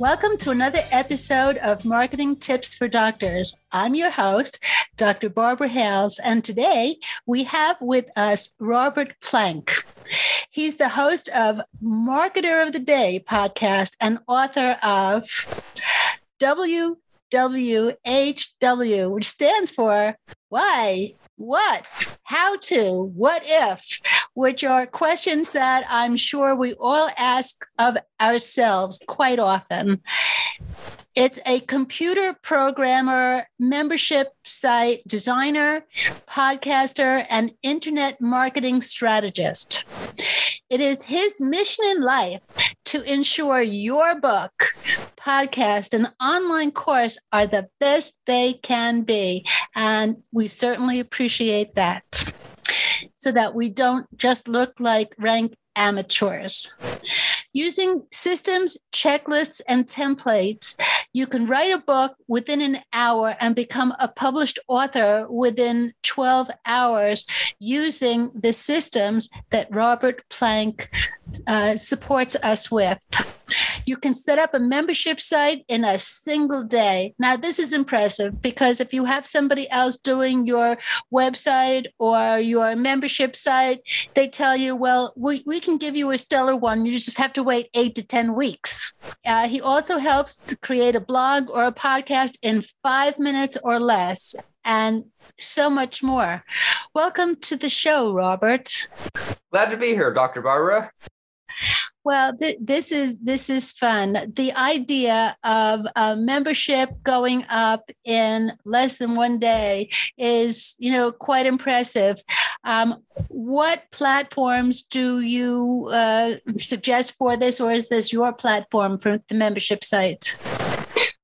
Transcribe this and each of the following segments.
Welcome to another episode of Marketing Tips for Doctors. I'm your host, Dr. Barbara Hales, and today we have with us Robert Plank. He's the host of Marketer of the Day podcast and author of WWHW, which stands for Why what, how to, what if, which are questions that I'm sure we all ask of ourselves quite often. It's a computer programmer, membership site designer, podcaster, and internet marketing strategist. It is his mission in life to ensure your book, podcast, and online course are the best they can be. And we certainly appreciate that so that we don't just look like rank amateurs. Using systems, checklists, and templates, you can write a book within an hour and become a published author within 12 hours using the systems that Robert Plank uh, supports us with. You can set up a membership site in a single day. Now, this is impressive because if you have somebody else doing your website or your membership site, they tell you, well, we, we can give you a stellar one. You just have to wait eight to 10 weeks. Uh, he also helps to create a blog or a podcast in five minutes or less. And so much more. Welcome to the show, Robert. Glad to be here, Dr. Barbara. Well, th- this is this is fun. The idea of a membership going up in less than one day is, you know, quite impressive. Um, what platforms do you uh, suggest for this, or is this your platform for the membership site?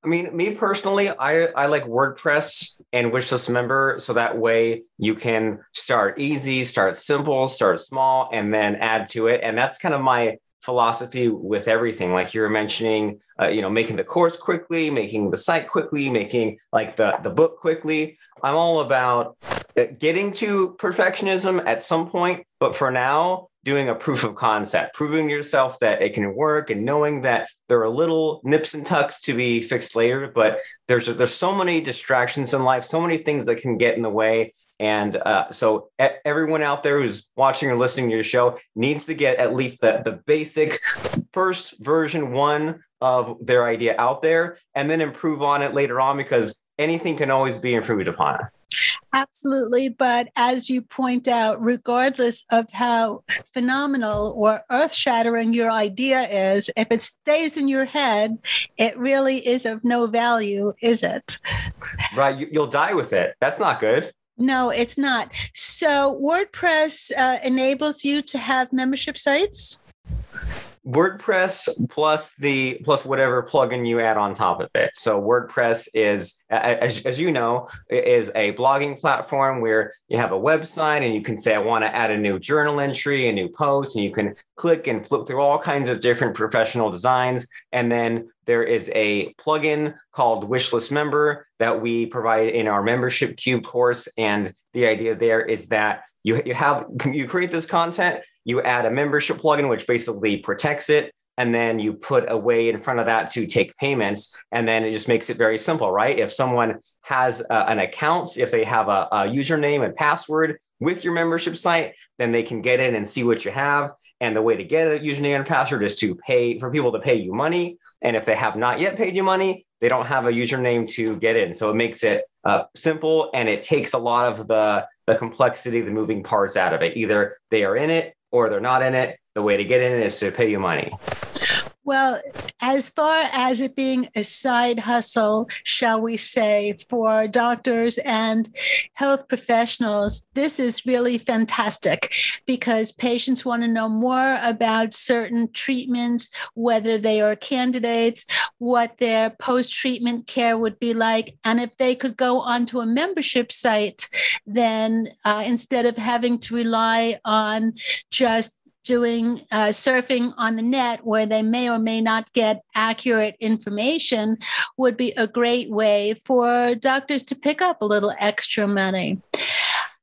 I mean, me personally, I, I like WordPress and wishlist member. So that way you can start easy, start simple, start small, and then add to it. And that's kind of my philosophy with everything. Like you were mentioning uh, you know making the course quickly making the site quickly making like the the book quickly. I'm all about uh, getting to perfectionism at some point but for now doing a proof of concept proving yourself that it can work and knowing that there are little nips and tucks to be fixed later but there's there's so many distractions in life so many things that can get in the way and uh, so everyone out there who's watching or listening to your show needs to get at least the, the basic first version one of their idea out there and then improve on it later on because anything can always be improved upon. Absolutely. But as you point out, regardless of how phenomenal or earth shattering your idea is, if it stays in your head, it really is of no value, is it? Right. You'll die with it. That's not good. No, it's not. So WordPress uh, enables you to have membership sites. WordPress plus the plus whatever plugin you add on top of it. So WordPress is, as, as you know, is a blogging platform where you have a website and you can say, I want to add a new journal entry, a new post, and you can click and flip through all kinds of different professional designs. And then there is a plugin called Wishlist Member that we provide in our membership cube course. And the idea there is that you, you have you create this content you add a membership plugin, which basically protects it. And then you put a way in front of that to take payments. And then it just makes it very simple, right? If someone has uh, an account, if they have a, a username and password with your membership site, then they can get in and see what you have. And the way to get a username and password is to pay for people to pay you money. And if they have not yet paid you money, they don't have a username to get in. So it makes it uh, simple and it takes a lot of the, the complexity, the moving parts out of it. Either they are in it or they're not in it, the way to get in it is to pay you money. Well, as far as it being a side hustle, shall we say, for doctors and health professionals, this is really fantastic because patients want to know more about certain treatments, whether they are candidates, what their post treatment care would be like. And if they could go onto a membership site, then uh, instead of having to rely on just doing uh, surfing on the net where they may or may not get accurate information would be a great way for doctors to pick up a little extra money.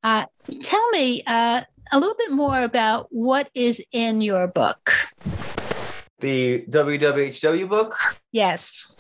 Uh, tell me uh, a little bit more about what is in your book. The WWHW book? Yes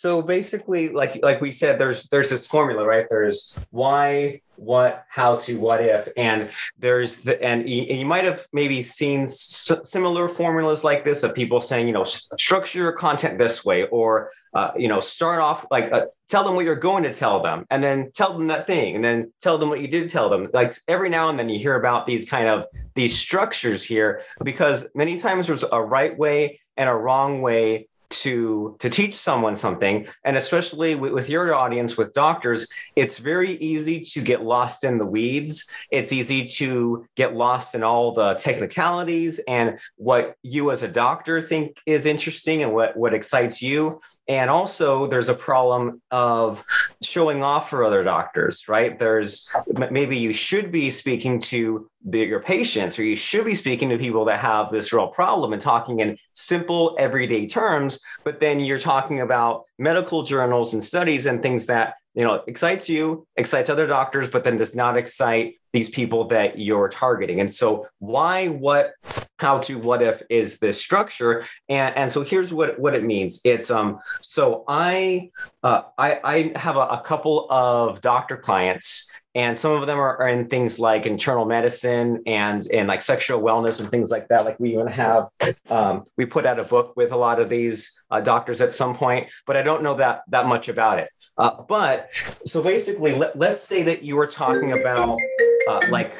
so basically like like we said there's there's this formula right? There's why what how to what if and there's the and you, and you might have maybe seen s- similar formulas like this of people saying you know structure your content this way or uh, you know start off like uh, tell them what you're going to tell them and then tell them that thing and then tell them what you did tell them. Like every now and then you hear about these kind of these structures here because many times there's a right way and a wrong way to to teach someone something. And especially with, with, your audience with doctors it's very easy to get lost in the weeds. It's easy to get lost in all the technicalities and what you as a doctor think is interesting and what what excites you and also, there's a problem of showing off for other doctors, right? There's maybe you should be speaking to the, your patients, or you should be speaking to people that have this real problem and talking in simple, everyday terms. But then you're talking about medical journals and studies and things that you know excites you excites other doctors but then does not excite these people that you're targeting. And so why what how to what if is this structure? And and so here's what what it means. It's um so i uh, i i have a, a couple of doctor clients and some of them are, are, in things like internal medicine and and like sexual wellness and things like that. Like we even have um, we put out a book with a lot of these uh, doctors at some point but i don't know that that much about it. Uh, but so basically let, let's say that you were talking about uh, like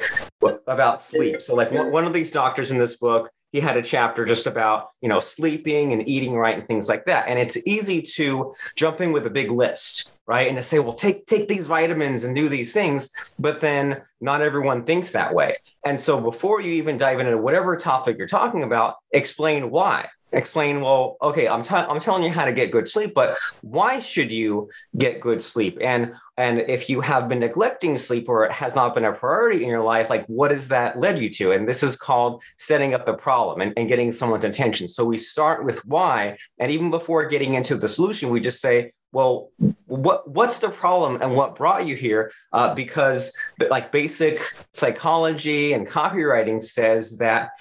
about sleep. So like one of these doctors in this book he had a chapter just about you know sleeping and eating right and things like that. And it's easy to jump in with a big list right? And to say well take take these vitamins and do these things but then not everyone thinks that way. And so before you even dive into whatever topic you're talking about explain why explain well okay i'm, t- I'm telling you how to get good sleep but why should you get good sleep? And and if you have been neglecting sleep or it has not been a priority in your life like what has that led you to? And this is called setting up the problem and, and getting someone's attention. So we start with why and even before getting into the solution we just say well what what's the problem and what brought you here? Uh, because like basic psychology and copywriting says that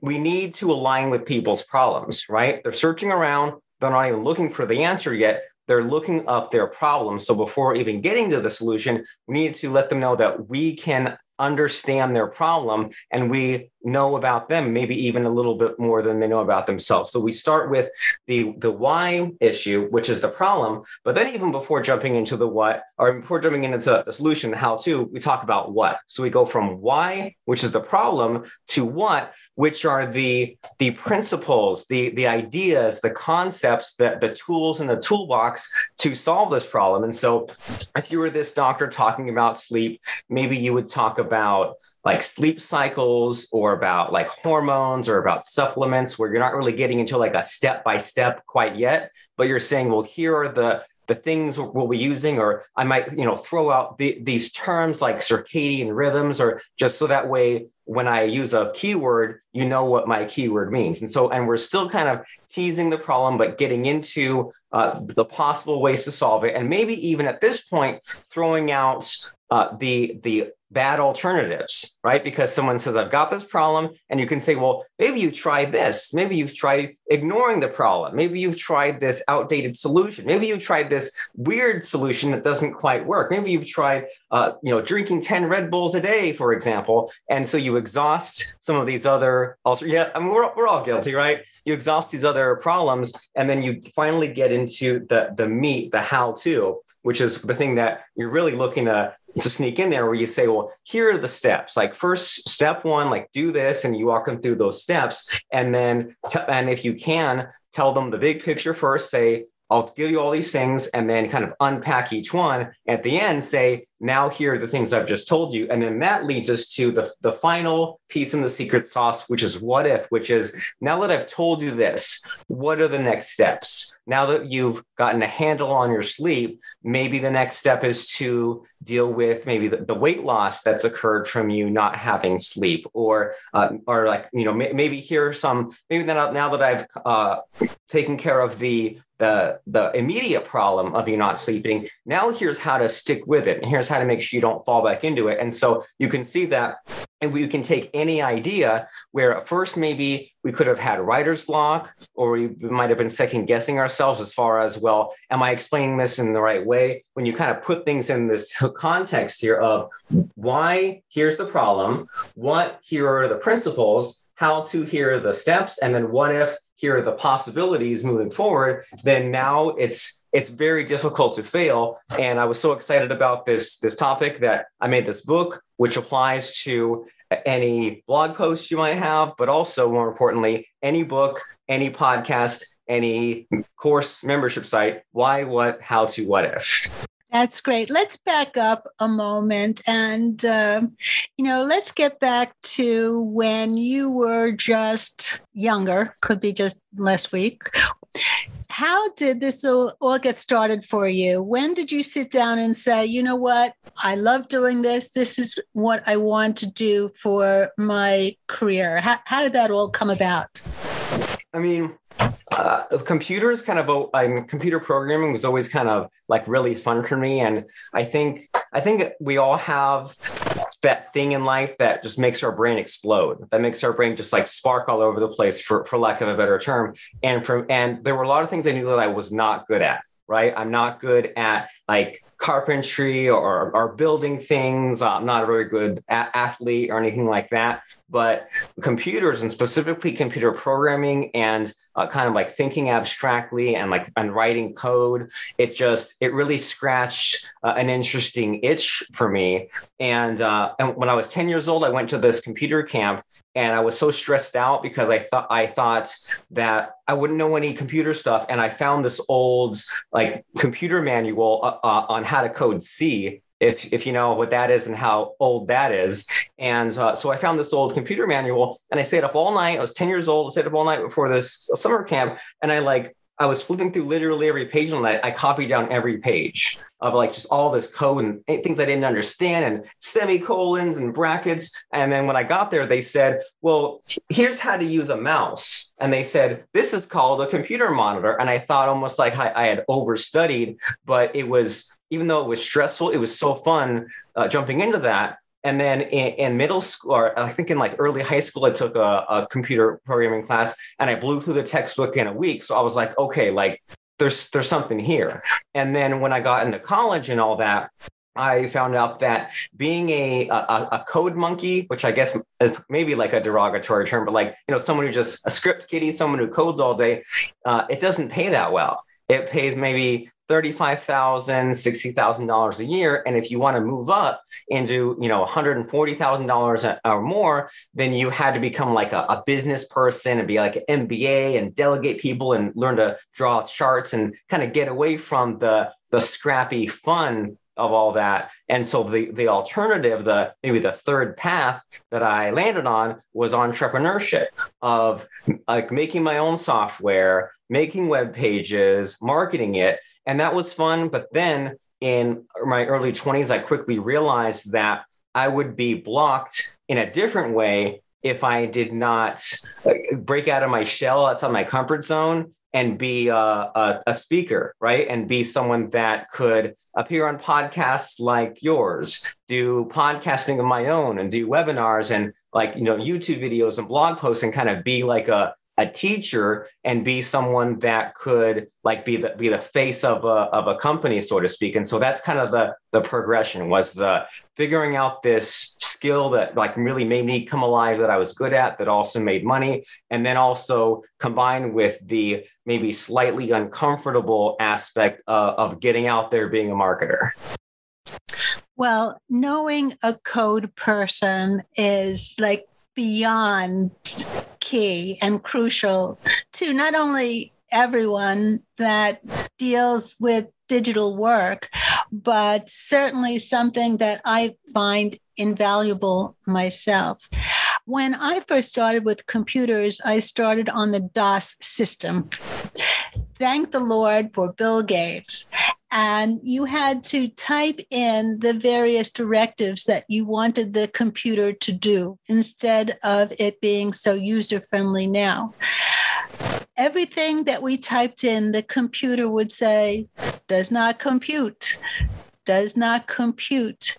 we need to align with people's problems right? They're searching around. They're not even looking for the answer yet. They're looking up their problem so before even getting to the solution we need to let them know that we can understand their problem and we know about them maybe even a little bit more than they know about themselves. So we start with the the why issue which is the problem but then even before jumping into the what or before jumping into the solution how to we talk about what. So we go from why which is the problem to what which are the the principles the the ideas the concepts that the tools in the toolbox to solve this problem. And so if you were this doctor talking about sleep maybe you would talk about about like sleep cycles or about like hormones or about supplements where you're not really getting into like a step by step quite yet but you're saying well here are the the things we'll be using or i might you know throw out the, these terms like circadian rhythms or just so that way when i use a keyword you know what my keyword means. And so and we're still kind of teasing the problem but getting into uh, the possible ways to solve it. And maybe even at this point throwing out uh, the the bad alternatives, right? Because someone says, I've got this problem. And you can say, well, maybe you tried this. Maybe you've tried ignoring the problem. Maybe you've tried this outdated solution. Maybe you've tried this weird solution that doesn't quite work. Maybe you've tried, uh, you know, drinking 10 Red Bulls a day, for example. And so you exhaust some of these other, alter- yeah, I mean, we're, we're all guilty, right? You exhaust these other problems. And then you finally get into the, the meat, the how to which is the thing that you're really looking to to sneak in there where you say, well, here are the steps. Like first step one, like do this, and you walk them through those steps, and then t- and if you can, tell them the big picture first. Say, I'll give you all these things and then kind of unpack each one. At the end, say, now here are the things I've just told you. And then that leads us to the, the final piece in the secret sauce, which is what if, which is now that I've told you this, what are the next steps? Now that you've gotten a handle on your sleep, maybe the next step is to deal with maybe the, the weight loss that's occurred from you not having sleep or, uh, or like, you know, maybe here are some, maybe now, now that I've uh, taken care of the the the immediate problem of you not sleeping now here's how to stick with it and here's how to make sure you don't fall back into it. And so you can see that and we can take any idea where at first maybe we could have had writer's block or we might have been second guessing ourselves as far as well am i explaining this in the right way? When you kind of put things in this context here of why here's the problem what here are the principles how to here are the steps and then what if here are the possibilities moving forward, then now it's it's very difficult to fail. And I was so excited about this this topic that I made this book, which applies to any blog posts you might have, but also more importantly, any book, any podcast, any course membership site. Why, what, how to, what if. That's great. Let's back up a moment and, uh, you know, let's get back to when you were just younger, could be just last week. How did this all, all get started for you? When did you sit down and say, you know what, I love doing this. This is what I want to do for my career? How, how did that all come about? I mean, uh, computers kind of I mean, computer programming was always kind of like really fun for me, and I think I think we all have that thing in life that just makes our brain explode that makes our brain just like spark all over the place for, for lack of a better term. And from and there were a lot of things i knew that i was not good at right? I'm not good at like carpentry or, or building things. I'm not a very good a- athlete or anything like that. But computers and specifically computer programming and uh, kind of like thinking abstractly and like and writing code, it just it really scratched uh, an interesting itch for me. And uh, and when I was 10 years old, I went to this computer camp and I was so stressed out because I thought I thought that I wouldn't know any computer stuff, and I found this old like computer manual uh, uh, on how to code C. If, if you know what that is and how old that is. And uh, so I found this old computer manual and I stayed up all night. I was 10 years old, I stayed up all night before this summer camp. And I like I was flipping through literally every page and I, I copied down every page of like just all this code and things I didn't understand and semicolons and brackets. And then when I got there, they said, well, here's how to use a mouse. And they said, this is called a computer monitor. And I thought almost like I, I had overstudied, but it was, even though it was stressful, it was so fun uh, jumping into that and then in, in, middle school, or I think in like early high school, I took a, a, computer programming class and I blew through the textbook in a week. So I was like, okay, like there's there's something here. And then when I got into college and all that, I found out that being a, a, a code monkey, which I guess is maybe like a derogatory term, but like you know someone who just a script kiddie, someone who codes all day, uh, it doesn't pay that well. It pays maybe $35,000, $60,000 a year. And if you want to move up into, you know, $140,000 or more, then you had to become like a, a, business person and be like an MBA and delegate people and learn to draw charts and kind of get away from the, the scrappy fun of all that. And so the the alternative, the maybe the third path that I landed on was entrepreneurship of like making my own software, making web pages, marketing it, and that was fun. But then in my early 20s, I quickly realized that I would be blocked in a different way if I did not break out of my shell outside my comfort zone and be a, a, a, speaker, right? And be someone that could appear on podcasts like yours, do podcasting of my own, and do webinars and like, you know, YouTube videos and blog posts and kind of be like a, a teacher and be someone that could like be the be the face of a of a company so to speak. And so that's kind of the the progression was the figuring out this skill that like really made me come alive that I was good at that also made money and then also combined with the maybe slightly uncomfortable aspect of, of getting out there being a marketer. Well, knowing a code person is like beyond key and crucial to not only everyone that deals with digital work, but certainly something that I find invaluable myself. When I first started with computers, I started on the DOS system. Thank the Lord for Bill Gates. And you had to type in the various directives that you wanted the computer to do instead of it being so user friendly now everything that we typed in, the computer would say, does not compute, does not compute.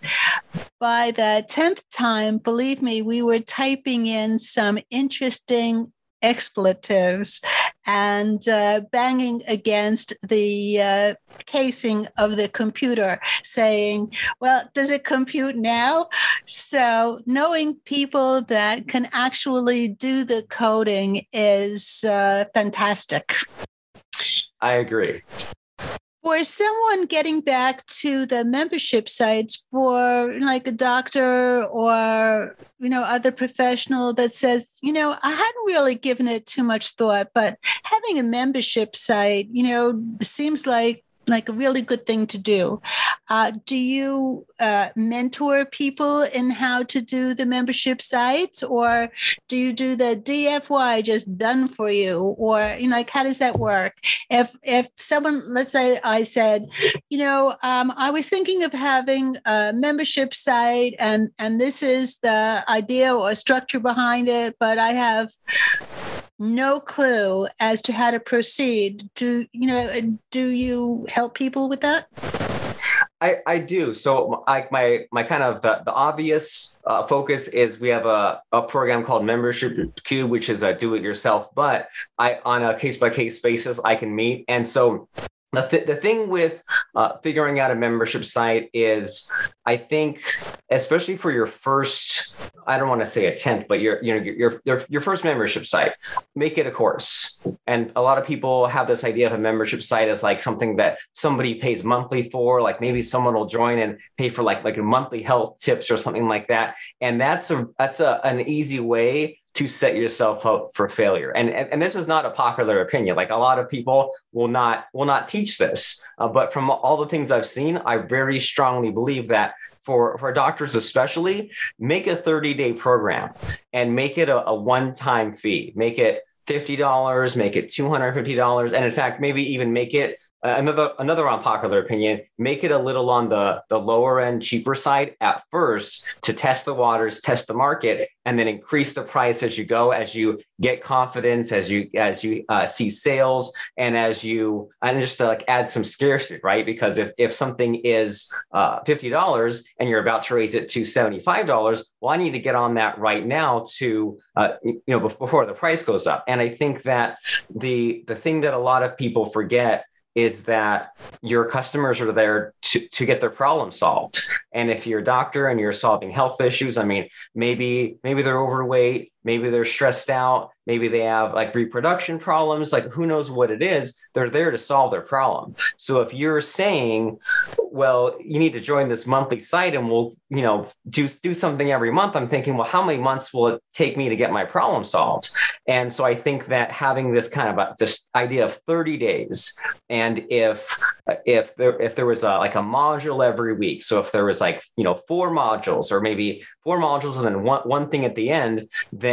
By the 10th time, believe me, we were typing in some interesting expletives and uh, banging against the uh, casing of the computer, saying, Well, does it compute now? So, knowing people that can actually do the coding is uh, fantastic. I agree for someone getting back to the membership sites for like a doctor or you know other professional that says you know i hadn't really given it too much thought but having a membership site you know seems like like a really good thing to do. Uh, do you uh, mentor people in how to do the membership sites, or do you do the DFY just done for you, or you know, like how does that work? If if someone, let's say, I said, you know, um, I was thinking of having a membership site, and and this is the idea or structure behind it, but I have no clue as to how to proceed do you know do you help people with that I, I do. So my my kind of the, the obvious uh, focus is we have a, a program called Membership Cube, which is a do it yourself. But I on a case by case basis I can meet, and so the, th- the thing with uh, figuring out a membership site is i think especially for your first i don't want to say attempt but your you know your, your your first membership site make it a course. And a lot of people have this idea of a membership site as like something that somebody pays monthly for like maybe someone will join and pay for like like a monthly health tips or something like that. And that's a that's a, an easy way to set yourself up for failure. And, and, and, this is not a popular opinion. Like a lot of people will not will not teach this. Uh, but from all the things I've seen, I very strongly believe that for, for doctors especially, make a 30 day program and make it a, a one time fee. Make it $50, make it $250. And in fact, maybe even make it another another unpopular opinion make it a little on the the lower end cheaper side at first to test the waters test the market and then increase the price as you go as you get confidence as you as you uh, see sales and as you and just to like add some scarcity right? Because if if something is uh, $50 and you're about to raise it to $75 well i need to get on that right now to uh, you know before the price goes up. And i think that the the thing that a lot of people forget is that your customers are there to, to get their problem solved. And if you're a doctor and you're solving health issues i mean maybe maybe they're overweight maybe they're stressed out. Maybe they have like reproduction problems. Like who knows what it is? They're there to solve their problem. So if you're saying well you need to join this monthly site and we'll you know do do something every month i'm thinking well how many months will it take me to get my problem solved? And so i think that having this kind of a, this idea of 30 days and if if there if there was a like a module every week. So if there was like you know four modules or maybe four modules and then one, one thing at the end then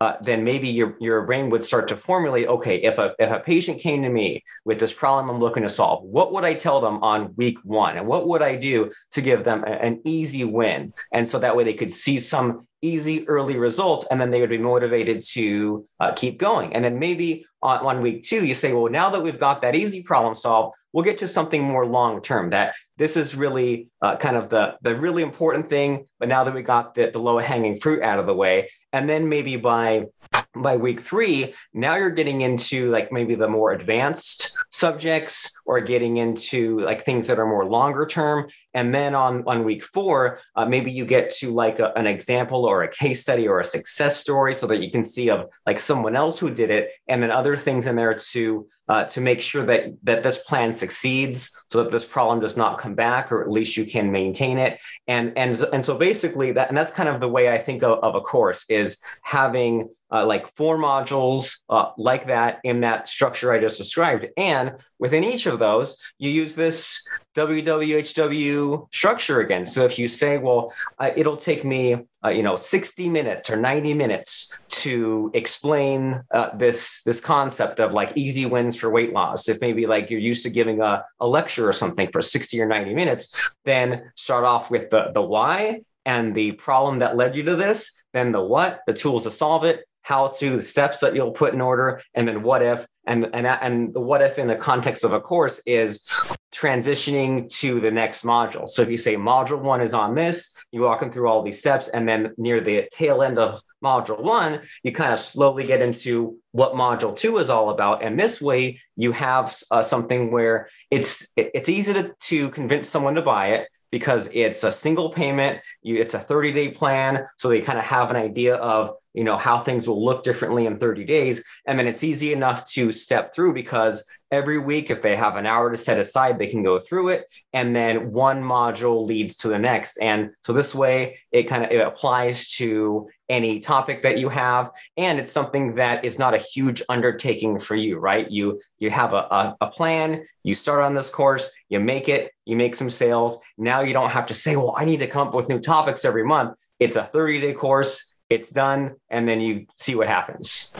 uh, then maybe your, your brain would start to formulate okay if a, if a patient came to me with this problem i'm looking to solve what would i tell them on week one? And what would i do to give them a, an easy win? And so that way they could see some easy early results and then they would be motivated to uh, keep going. And then maybe on, on week two you say well now that we've got that easy problem solved we'll get to something more long term that this is really uh, kind of the the really important thing but now that we got the, the low hanging fruit out of the way and then maybe by by week three, now you're getting into like maybe the more advanced subjects or getting into like things that are more longer term. And then on, on week four, uh, maybe you get to like a, an example or a case study or a success story so that you can see of like someone else who did it and then other things in there to uh, to make sure that that this plan succeeds so that this problem does not come back or at least you can maintain it. And and and so basically that and that's kind of the way i think of, of a course is having uh, like four modules uh, like that in that structure I just described. And within each of those, you use this WWHW structure again. So if you say, well, uh, it'll take me, uh, you know, 60 minutes or 90 minutes to explain uh, this this concept of like easy wins for weight loss. If maybe like you're used to giving a, a lecture or something for 60 or 90 minutes, then start off with the, the why and the problem that led you to this, then the what, the tools to solve it, how to, the steps that you'll put in order, and then what if. And, and, and the what if in the context of a course is transitioning to the next module. So if you say module one is on this, you walk them through all these steps. And then near the tail end of module one, you kind of slowly get into what module two is all about. And this way you have uh, something where it's, it's easy to, to convince someone to buy it because it's a single payment. You, it's a 30 day plan. So they kind of have an idea of you know how things will look differently in 30 days and then it's easy enough to step through because every week. If they have an hour to set aside they can go through it and then one module leads to the next. And so this way it kind of it applies to any topic that you have and it's something that is not a huge undertaking for you right? You you have a, a, a plan you start on this course you make it you make some sales. Now you don't have to say well i need to come up with new topics every month. It's a 30 day course it's done, and then you see what happens.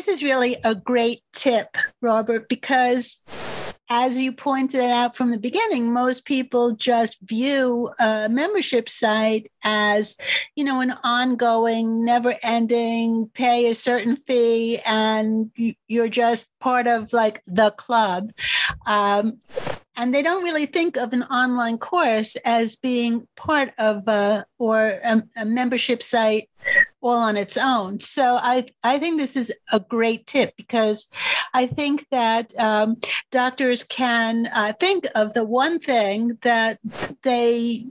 This is really a great tip, Robert, because as you pointed out from the beginning, most people just view a membership site as, you know, an ongoing, never ending, pay a certain fee, and you're just part of like the club. Um, and they don't really think of an online course as being part of a or a, a, membership site all on its own. So i i think this is a great tip because i think that um, doctors can uh, think of the one thing that they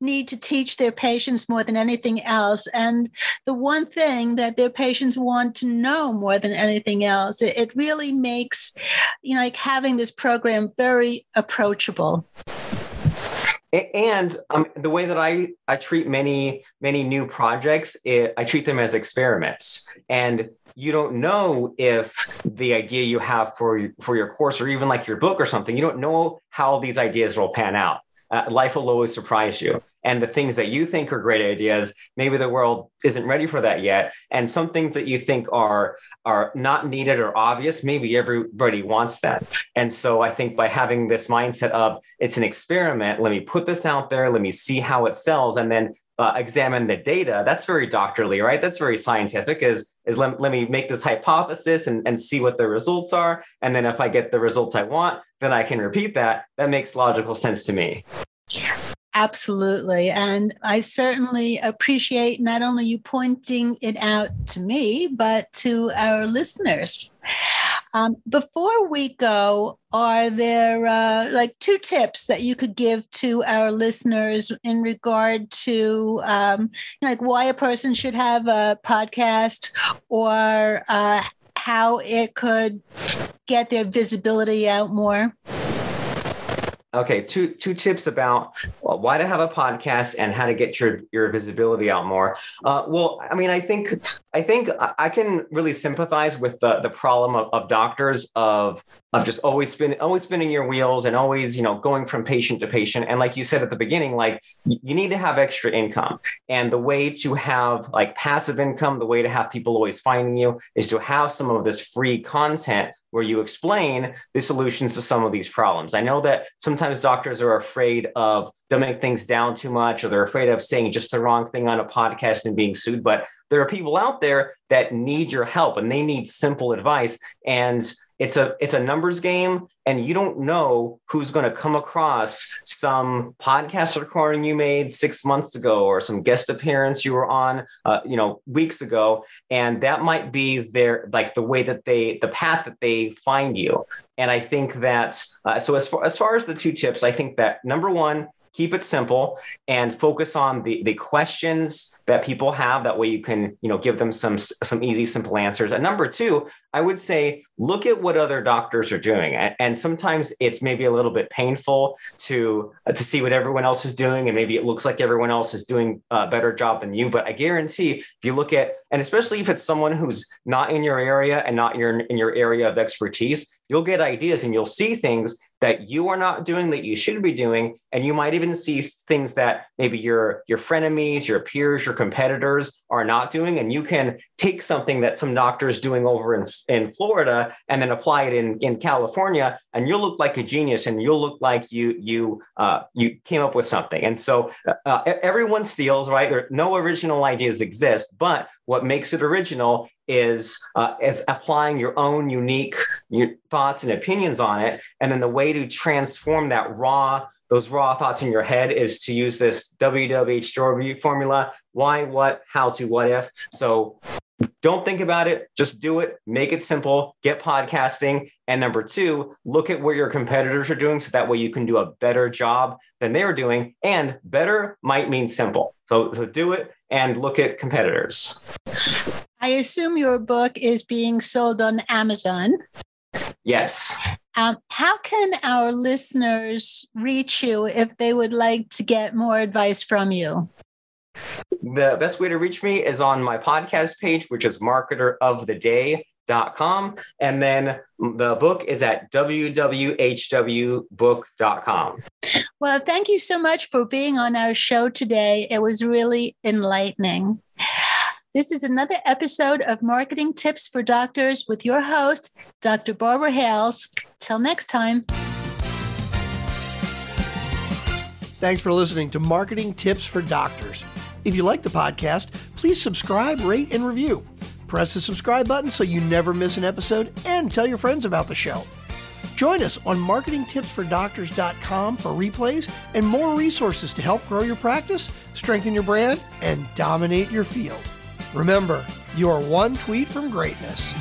need to teach their patients more than anything else. And the one thing that their patients want to know more than anything else it, it really makes you know like having this program very approachable and um, the way that I, I treat many many new projects it, i treat them as experiments and you don't know if the idea you have for for your course or even like your book or something you don't know how these ideas will pan out uh, life will always surprise you. And the things that you think are great ideas, maybe the world isn't ready for that yet. And some things that you think are are not needed or obvious, maybe everybody wants that. And so I think by having this mindset of it's an experiment, let me put this out there, let me see how it sells, and then uh, examine the data that's very doctorly right that's very scientific is is let, let me make this hypothesis and, and see what the results are and then if i get the results i want then i can repeat that that makes logical sense to me Absolutely. And I certainly appreciate not only you pointing it out to me, but to our listeners. Um, before we go, are there uh, like two tips that you could give to our listeners in regard to um, like why a person should have a podcast or uh, how it could get their visibility out more? Okay, two two tips about well, why to have a podcast and how to get your your visibility out more. Uh, well, I mean, I think I think I can really sympathize with the the problem of, of doctors of of just always spinning always spinning your wheels and always you know going from patient to patient. And like you said at the beginning, like you need to have extra income, and the way to have like passive income, the way to have people always finding you is to have some of this free content where you explain the solutions to some of these problems. I know that sometimes doctors are afraid of dumbing things down too much, or they're afraid of saying just the wrong thing on a podcast and being sued. But there are people out there that need your help and they need simple advice. And it's a it's a numbers game and you don't know who's going to come across some podcast recording you made six months ago or some guest appearance you were on uh, you know weeks ago and that might be their like the way that they the path that they find you and i think that uh, so as far as far as the two tips i think that number one keep it simple and focus on the, the questions that people have. That way you can you know give them some some easy simple answers. And number two i would say look at what other doctors are doing. And, sometimes it's maybe a little bit painful to uh, to see what everyone else is doing. And maybe it looks like everyone else is doing a better job than you. But i guarantee if you look at and especially if it's someone who's not in your area and not your in your area of expertise you'll get ideas and you'll see things that you are not doing that you should be doing and you might even see things that maybe your your frenemies your peers your competitors are not doing and you can take something that some doctors doing over in, in florida and then apply it in in california and you'll look like a genius and you'll look like you you uh, you came up with something. And so uh, everyone steals right? There no original ideas exist but what makes it original is uh, is applying your own unique thoughts and opinions on it. And then the way to transform that raw those raw thoughts in your head is to use this WWH formula why what how to what if. So don't think about it just do it make it simple get podcasting. And number two look at what your competitors are doing so that way you can do a better job than they're doing. And better might mean simple. So, so do it and look at competitors I assume your book is being sold on Amazon. Yes. Um, how can our listeners reach you if they would like to get more advice from you? The best way to reach me is on my podcast page, which is marketeroftheday.com. And then the book is at wwhwbook.com. Well, thank you so much for being on our show today. It was really enlightening. This is another episode of Marketing Tips for Doctors with your host, Dr. Barbara Hales. Till next time. Thanks for listening to Marketing Tips for Doctors. If you like the podcast, please subscribe, rate, and review. Press the subscribe button so you never miss an episode and tell your friends about the show. Join us on marketingtipsfordoctors.com for replays and more resources to help grow your practice, strengthen your brand, and dominate your field. Remember, you are one tweet from greatness.